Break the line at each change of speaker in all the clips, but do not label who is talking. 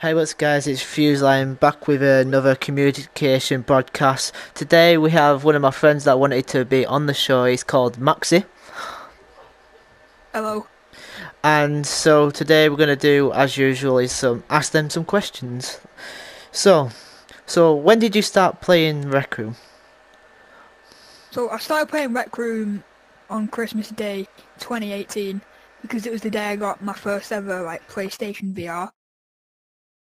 Hey, what's guys? It's Fuselion back with another communication broadcast. Today we have one of my friends that wanted to be on the show. He's called Maxi,
Hello.
and so today we're gonna do, as usual, is some ask them some questions. So, so when did you start playing Rec Room?
So I started playing Rec Room on Christmas Day 2018 because it was the day I got my first ever like PlayStation VR.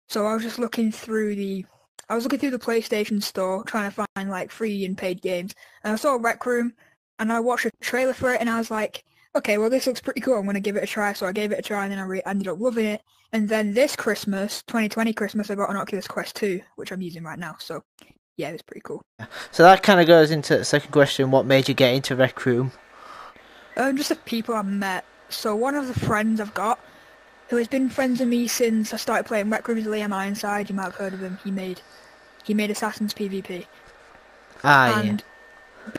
So I was just looking through the I was looking through the PlayStation store trying to find like free and paid games and I saw Rec Room and I watched a trailer for it and I was like, okay, well this looks pretty cool. I'm gonna give it a try. So I gave it a try and then I re- ended up loving it. And then this Christmas, 2020 Christmas, I got an Oculus Quest 2, which I'm using right now. So yeah, it was pretty cool.
So that kind of goes into the second question: What made you get into Rec Room?
Um, just the people I've met. So one of the friends I've got, who has been friends with me since I started playing Rec Room, is Liam Ironside. You might have heard of him. He made, he made Assassin's PvP.
Ah, yeah.
and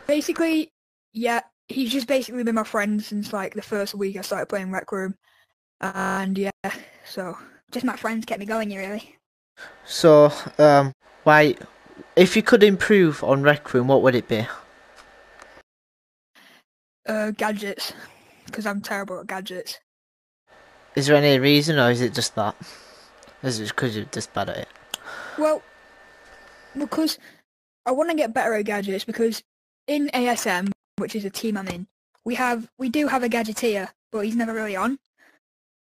basically, yeah, he's just basically been my friend since like the first week I started playing Rec Room. And yeah, so just my friends kept me going, you really.
So, um, why? If you could improve on Rec Room, what would it be?
Uh, gadgets, because I'm terrible at gadgets.
Is there any reason, or is it just that? Is it because you're just bad at it?
Well, because I want to get better at gadgets because in ASM, which is a team I'm in, we have we do have a gadgeteer, but he's never really on.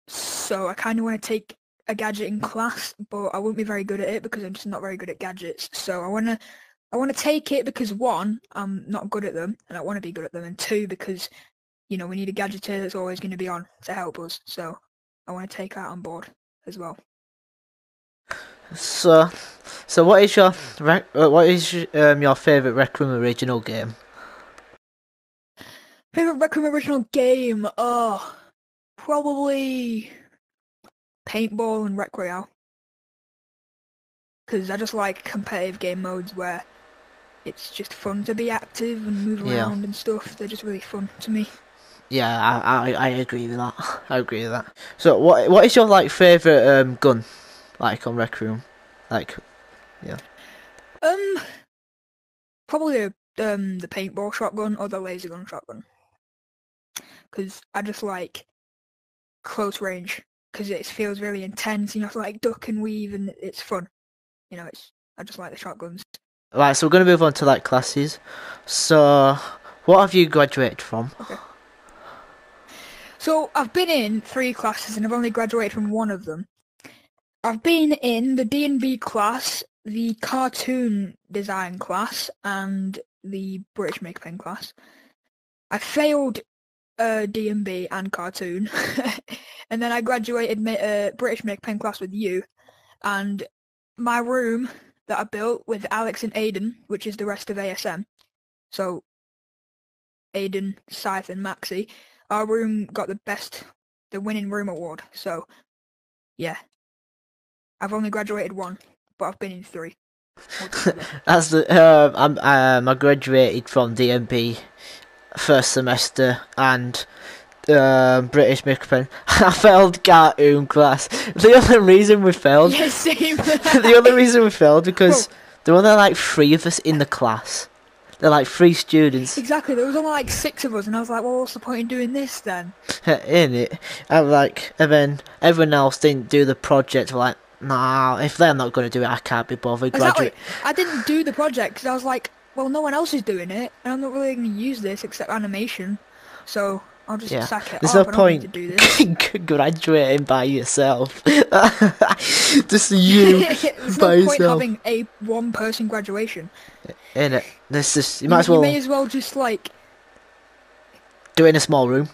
So I kind of want to take a gadget in class, but I won't be very good at it because I'm just not very good at gadgets. So I want to I want to take it because one, I'm not good at them, and I want to be good at them, and two, because you know we need a gadgeteer that's always going to be on to help us. So I want to take that on board as well.
So, so what is your uh, what is your, um your favorite Room original game?
Favorite Room original game? Oh, probably paintball and Royale. Because I just like competitive game modes where it's just fun to be active and move
Yeah.
around and stuff. They're just really fun to me.
Yeah, I, I I agree with that. I agree with that. So, what what is your like favorite um gun, like on Rec Room, like? yeah?
Um, probably the um the paintball shotgun or the laser gun shotgun. Because I just like close range because it feels really intense. You have to like duck and weave and it's fun. You know, it's I just like the shotguns.
Right, so we're gonna move on to like classes. So, what have you graduated from?
So I've been in three classes and I've only graduated from one of them. I've been in the D&B class, the cartoon design class, and the British Maker Pen class. I failed uh, D&B and cartoon, and then I graduated ma- uh, British Maker Pen class with you, and my room that I built with Alex and Aiden, which is the rest of ASM. So Aiden, Scythe, and Maxi our room got the best, the winning room award. So, yeah, I've only graduated one, but I've been in three.
That's the um I'm um I graduated from DMP first semester and um British Micropen. I failed cartoon class. The only reason we failed
yeah, same.
the only reason we failed because there were only like three of us in the class. They're like three students
exactly. There was only like six of us, and I was like, "Well, what's the point in doing this then?"
in it. And like and then everyone else didn't do the project. We're like, nah, if they're not gonna do it, I can't be bothered.
Exactly.
Graduate.
I didn't do the project because I was like, "Well, no one else is doing it, and I'm not really going to use this except animation, so I'll just
Yeah.
sack it
There's
off.
no
I don't need
point
to do this."
graduating by yourself. Just you
There's
by
no point
yourself.
having a one-person graduation.
in it. This is you
You,
might as
you
well
may as well just like
do it in a small room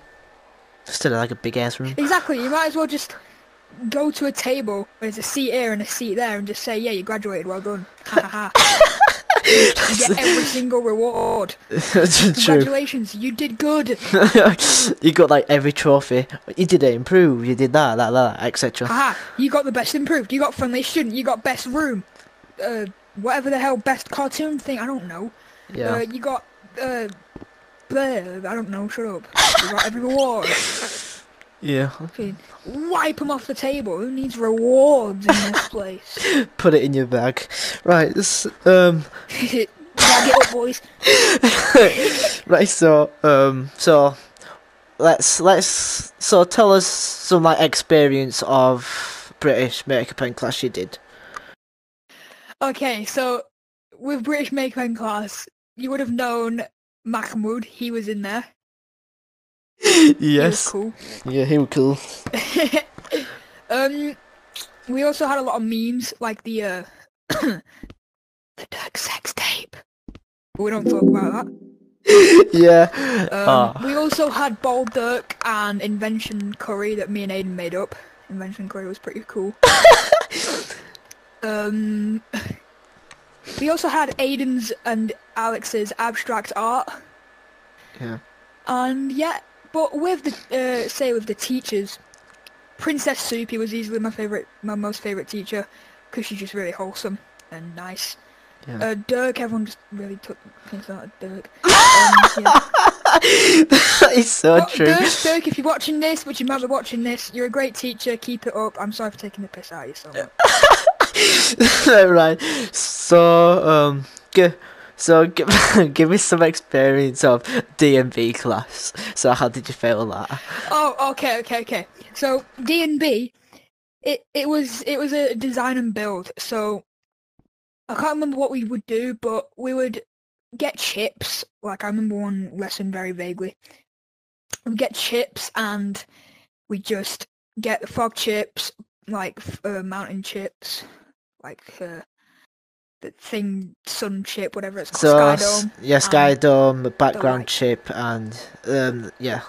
instead of like a big ass room.
Exactly. You might as well just go to a table where there's a seat here and a seat there and just say, yeah, you graduated, well done. Ha ha ha. You get every single reward. Congratulations, you did good.
you got like every trophy. You did it improve. You did that, that, that, etc.
Haha, you got the best improved. You got friendly student. You got best room. Uh, whatever the hell, best cartoon thing, I don't know.
Yeah.
Uh, you got, uh, blah, I don't know, shut up. You got every reward.
Yeah.
Fucking Wipe them off the table. Who needs rewards in this place?
Put it in your bag. Right. This, um.
Bag it up, boys.
right. So um. So let's let's so tell us some like experience of British Maker Pen class you did.
Okay, so with British Maker Pen class, you would have known Mahmoud. He was in there. He
yes.
cool.
Yeah, he was cool.
um, we also had a lot of memes like the uh, the Dirk sex tape. But we don't talk about that.
yeah.
Um,
Ah.
We also had Bald Dirk and Invention Curry that me and Aiden made up. Invention Curry was pretty cool. um, we also had Aiden's and Alex's abstract art.
Yeah.
And yeah, but with the uh, say with the teachers, Princess Soupy was easily my favorite, my most favorite teacher, because she's just really wholesome and nice.
Yeah.
Uh, Dirk, everyone just really took things out of Dirk. Um, yeah.
that is so true.
Dirk, Dirk, if you're watching this, which you be watching this, you're a great teacher. Keep it up. I'm sorry for taking the piss out of you so much.
right. So um. G- so give, give me some experience of D&B class. So how did you feel that?
Oh, okay, okay, okay. So D and B, it it was it was a design and build. So I can't remember what we would do, but we would get chips. Like I remember one lesson very vaguely. We get chips and we just get the fog chips, like uh, mountain chips, like uh, thing sun chip, whatever it's
So
called, Sky
s-
Dome.
yeah, Sky Dome, background chip, and um yeah.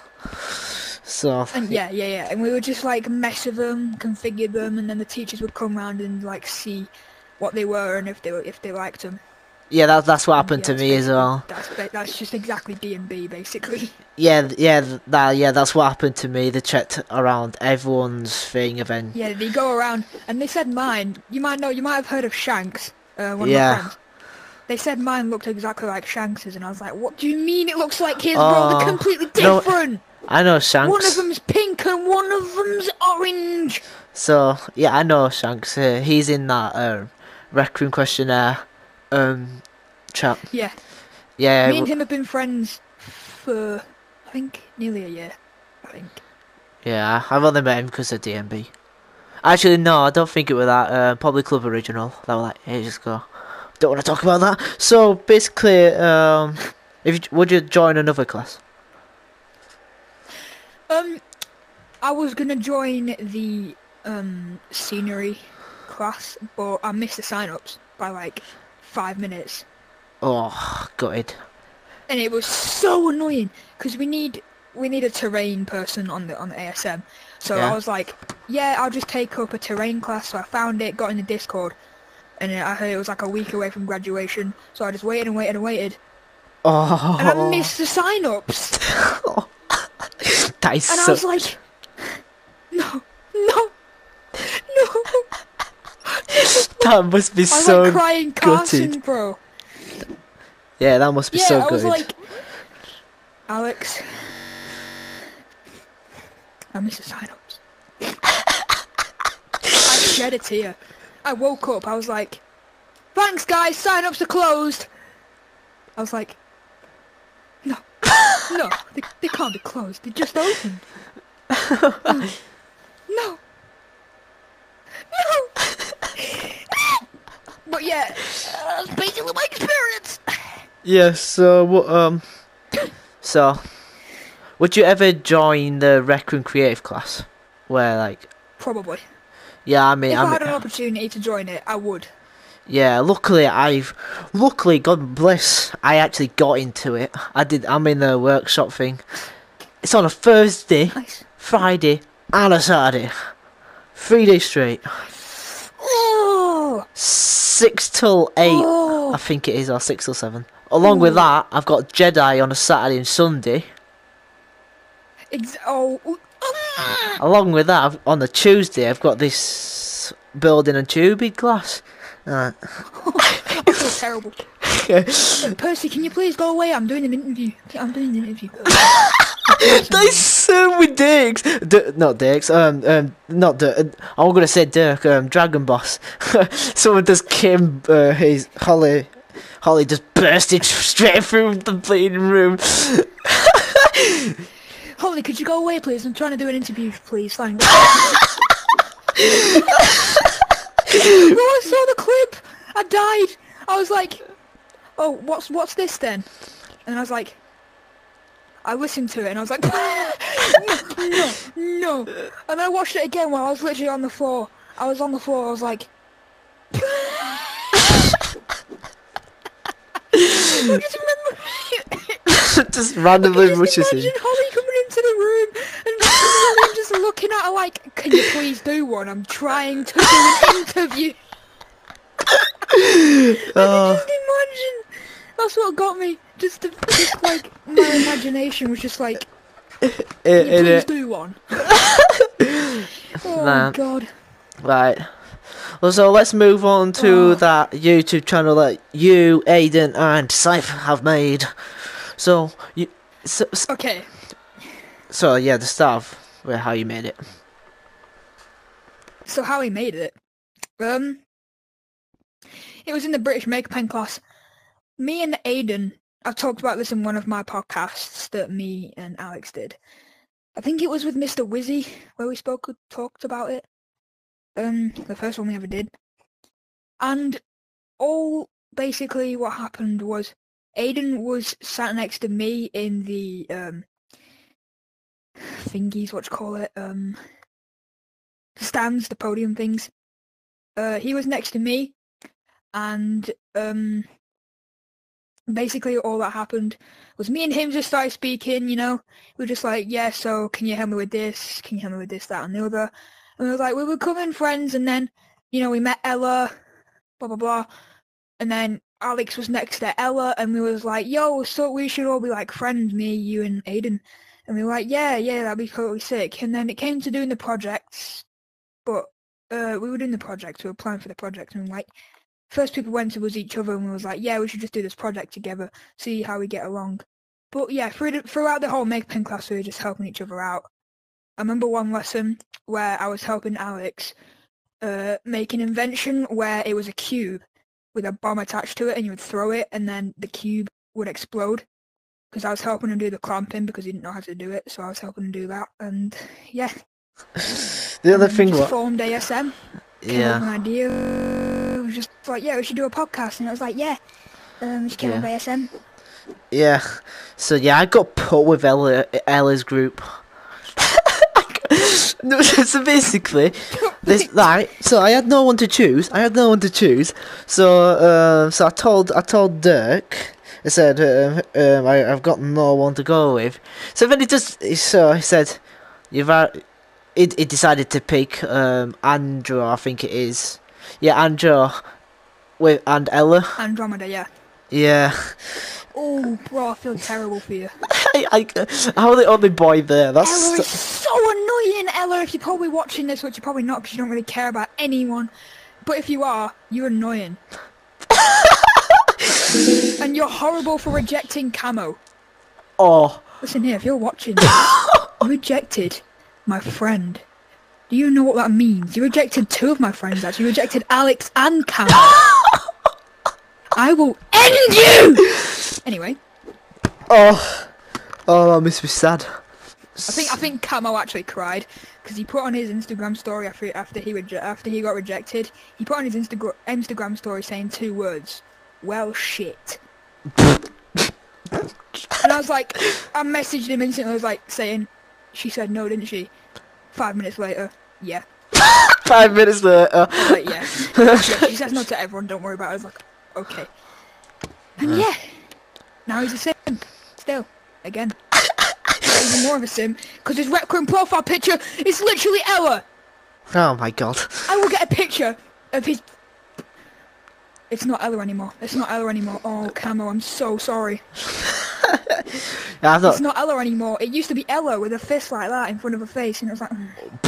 So
And yeah, yeah, yeah. And we would just like mess with them, configure them, and then the teachers would come round and like see what they were and if they were if they liked them.
yeah, that, that's what happened
Yeah,
to me as well.
That's that's just exactly D and B basically.
Yeah, yeah, that yeah, that's what happened to me. They checked around everyone's thing, and then
Yeah, they go around and they said mine. You might know. You might have heard of Shanks. Uh, one of
Yeah.
my friends. They said mine looked exactly like Shanks's, and I was like, "What do you mean it looks like his, bro?
Oh,
They're completely
no,
different.
I know Shanks.
one of them's pink and one of them's orange."
So yeah, I know Shanks. Uh, he's in that um, Rec Room questionnaire um chat.
Yeah,
Yeah,
me and him have been friends for I think nearly a year. I think.
yeah. I've only met him because of D&B. Actually, no, I don't think it was that. Uh, probably Club Original. That was like ages ago. Don't want to talk about that. So basically, um, if you, would you join another class?
Um, I was gonna join the um scenery class, but I missed the sign-ups by like five minutes,
Oh, gutted.
and it was so annoying because we need we need a terrain person on the on the ASM. So
Yeah.
I was like, yeah, I'll just take up a terrain class. So I found it, got in the Discord, and I heard it was like a week away from graduation. So I just waited and waited and waited,
Oh,
and I oh. missed the sign-ups.
that is
And I was like, no, no, no.
that must be
I was
so.
like crying Carson,
gutted.
bro.
yeah, that must be
Yeah,
so
I was
good.
like, Alex, I missed the sign-ups. I shed a tear. I woke up, I was like, thanks guys, sign-ups are closed. I was like, no, no, they, they can't be closed, they just opened. no, no, but yeah, uh, that's basically my experience.
Yeah, so what um so would you ever join the Rec Room Creative class? Where like
Probably.
Yeah, I mean
If
I
I had an opportunity to join it, I would.
yeah, luckily I've luckily God bless I actually got into it. I did I'm in the workshop thing. It's on a Thursday,
Nice.
Friday, and a Saturday. Three days straight.
Oh.
Six till eight
oh.
I think it is, or six or seven. Along with that, I've got Jedi on a Saturday and Sunday.
Ex- oh.
Along with that, I've, on the Tuesday, I've got this building and tubing class. Uh,
I feel terrible. Uh, Percy, can you please go away? I'm doing an interview. I'm doing an interview.
That's so with Dirks. D- not Dirks. Um, um, not Dirk. I'm gonna say Dirk. Um, Dragon Boss. Someone just came. Uh, his Holly. Holly just bursted straight through the bleeding room.
Holly, could you go away, please? I'm trying to do an interview, please. Thanks. when I saw the clip, I died. I was like, "Oh, what's what's this then?" And I was like, I listened to it and I was like, no, no, no. And I watched it again while I was literally on the floor. I was on the floor. I was like. I just
randomly
imagine
in.
Into the room and just, just looking at her like, "Can you please do one? I'm trying to do an interview."
Oh,
Just imagine. That's what got me. Just, just like my imagination was just like, "Can you please
it.
do one?" oh
Man.
god.
Right. Well, so let's move on to
Oh.
that YouTube channel that you, Aiden, and Cypher have made. So you, so, so,
Okay.
So yeah, the stuff where how you made it.
So how he made it? Um, it was in the British Maker Pen class. Me and Aiden, I've talked about this in one of my podcasts that me and Alex did. I think it was with Mr. Wizzy where we spoke talked about it. Um, the first one we ever did. And all basically what happened was Aiden was sat next to me in the um thingies, what you call it, um stands, the podium things. Uh, he was next to me, and um, basically all that happened was me and him just started speaking. You know, we were just like, yeah, so can you help me with this? Can you help me with this, that, and the other? And we were like, we were becoming friends, and then you know we met Ella, blah blah blah, and then Alex was next to Ella, and we was like, yo, so we should all be like friends, me, you, and Aiden. And we were like, yeah, yeah, that'd be totally sick. And then it came to doing the projects, but uh, we were doing the project, we were applying for the project, and like, first people went to was each other, and we was like, yeah, we should just do this project together, see how we get along. But yeah, through throughout the whole make pen class, we were just helping each other out. I remember one lesson where I was helping Alex uh, make an invention where it was a cube with a bomb attached to it, and you would throw it, and then the cube would explode. Because I was helping him do the clamping because he didn't know how to do it, so I was helping him do that, and yeah.
The other thing
just
was
formed ASM. Came up
yeah.
an idea. It was just like, yeah, we should do a podcast, and I was like, yeah. Um, should came up with ASM.
Yeah. So yeah, I got put with Ella, Ella's group. no, so basically, this right. So I had no one to choose. I had no one to choose. So uh, so I told I told Dirk. I said um, um, I, I've got no one to go with. So then he just so he said, "You've had." He, he decided to pick um, Andrew, I think it is. Yeah, Andrew, with and Ella.
Andromeda, yeah.
Yeah.
Oh, bro, I feel terrible for you.
I, I, I'm the only boy there. That's
Ella is so annoying, Ella. If you're probably watching this, which you're probably not because you don't really care about anyone. But if you are, you're annoying. And you're horrible for rejecting camo.
oh,
Listen here, if you're watching you rejected my friend. Do you know what that means? You rejected two of my friends, actually. You rejected Alex and Camo. I will end you! Anyway,
oh, oh, that must be sad.
I think I think Camo actually cried because he put on his Instagram story after after he reje- after he got rejected. He put on his Instagram Instagram story saying two words: "Well, shit." And I was like, I messaged him instantly. I was like saying, "She said no, didn't she?" Five minutes later, yeah,
Five minutes later.
Like, yeah. yeah. She says no to everyone. Don't worry about it. I was like, okay. And yeah, now he's a sim. Still, again. Even more of a sim because his Room profile picture is literally Ella.
Oh my god.
I will get a picture of his. It's not Ella anymore. It's not Ella anymore. Oh, Camo, I'm so sorry.
I thought.
It's not Ella anymore. It used to be Ella with a fist like that in front of her face, and it was like,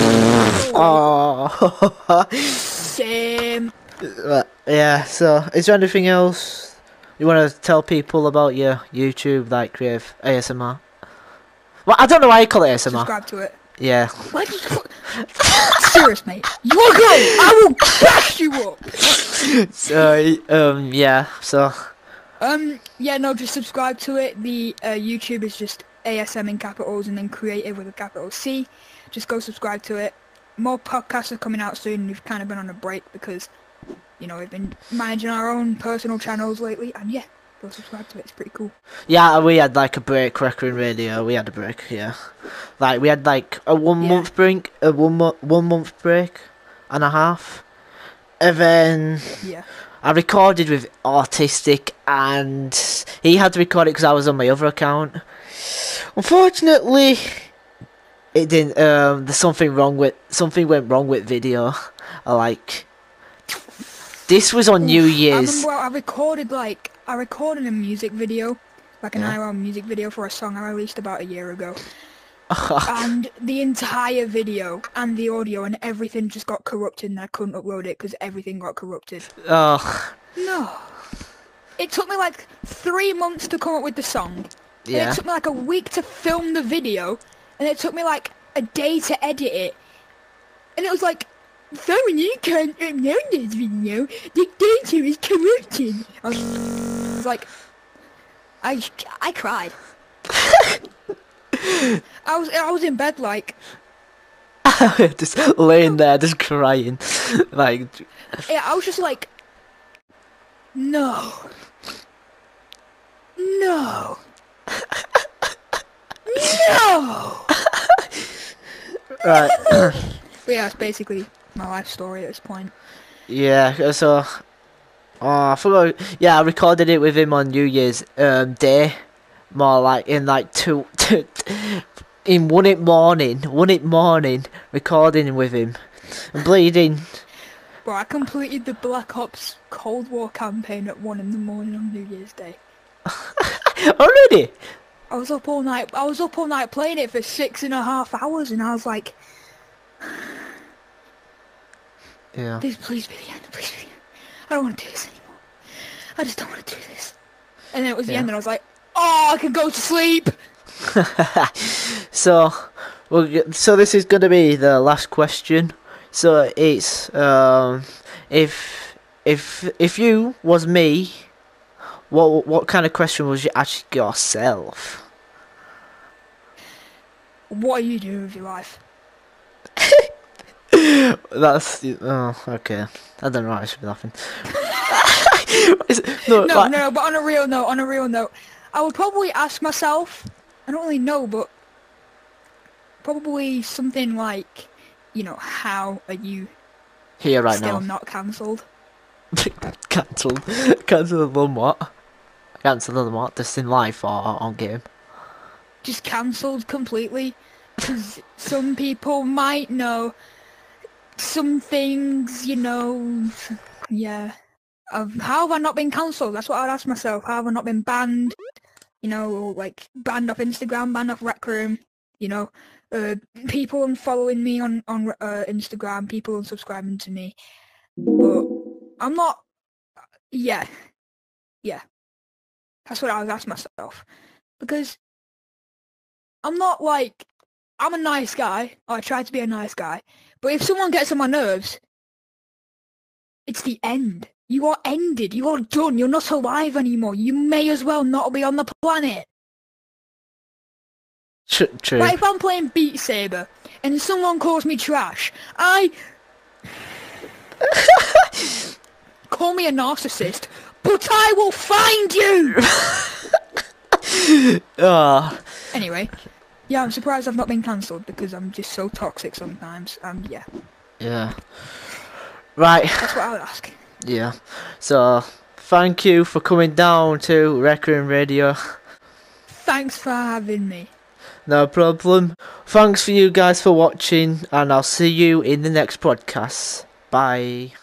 Oh.
same.
Yeah. So, is there anything else you want to tell people about your YouTube, like creative ASMR? Well, I don't know why you call it ASMR.
Subscribe to it.
Yeah.
Like, serious, mate. You are great. I will bash you up.
So um yeah. So
Um, yeah, no, just subscribe to it. The uh, YouTube is just ASM in capitals and then creative with a capital C. Just go subscribe to it. More podcasts are coming out soon. We've kind of been on a break because, you know, we've been managing our own personal channels lately. And yeah, go subscribe to it. It's pretty cool.
yeah, we had like a break. Record radio. We had a break. Yeah. Like we had like a one
Yeah.
month break, a one mo- one month break, and a half, and then
Yeah.
I recorded with Artistic, and he had to record it because I was on my other account. Unfortunately, it didn't. Um, there's something wrong with something went wrong with video. I like. This was on New
Oof, I
Year's.
remember I recorded like I recorded a music video, like an
Yeah.
IRL music video for a song I released about a year ago. and the entire video and the audio and everything just got corrupted and I couldn't upload it because everything got corrupted.
oh,
No. It took me like three months to come up with the song. And
yeah.
it took me like a week to film the video. And it took me like a day to edit it. And it was like, sorry, you can't upload this video. The data is corrupted. Like, I, I cried. I was I was in bed like
just laying there, just crying, like
yeah, I was just like no. No. No.
Right.
but yeah it's basically my life story at this point.
Yeah, so oh, I forgot. Yeah, I recorded it with him on New Year's um, Day, more like in like two, two in one it morning, one it morning, recording with him, and bleeding.
bro I completed the Black Ops Cold War campaign at one in the morning on New Year's Day
Already?
I was up all night I was up all night playing it for six and a half hours and I was like
Yeah.
Please, please be the end. Please be the end. I don't want to do this anymore. I just don't want to do this. And then it was the end, and I was like, oh, I can go to sleep.
so, well, g- so this is gonna be the last question. So it's um, if if if you was me, what what kind of question was you ask yourself?
What are you doing with your life?
That's oh okay. I don't know why I should be laughing. No,
No,
like-
no, but on a real note, on a real note, I would probably ask myself. I don't really know, but probably something like, you know, how are you
here right
still
now.
Still not cancelled?
Cancelled. Cancelled them what? Cancelled them what? Just in life or on game?
Just cancelled completely. Because some people might know some things, you know, yeah. How have I not been cancelled? That's what I'd ask myself. How have I not been banned? You know, like banned off Instagram, banned off Rec Room. You know, uh, people unfollowing me on on uh, Instagram, people unsubscribing to me. But I'm not. Yeah, yeah. That's what I would ask myself because I'm not like I'm a nice guy. I try to be a nice guy. But if someone gets on my nerves, it's the end. You are ended. You are done. You're not alive anymore. You may as well not be on the planet.
Tr- true.
Like if I'm playing Beat Saber and someone calls me trash, I call me a narcissist, but I will find you.
Ah,
Anyway, yeah, I'm surprised I've not been cancelled because I'm just so toxic sometimes. And yeah,
yeah. Right.
that's what I would ask.
Yeah. So, thank you for coming down to Requiem Radio.
Thanks for having me.
No problem. Thanks for you guys for watching, and I'll see you in the next podcast. Bye.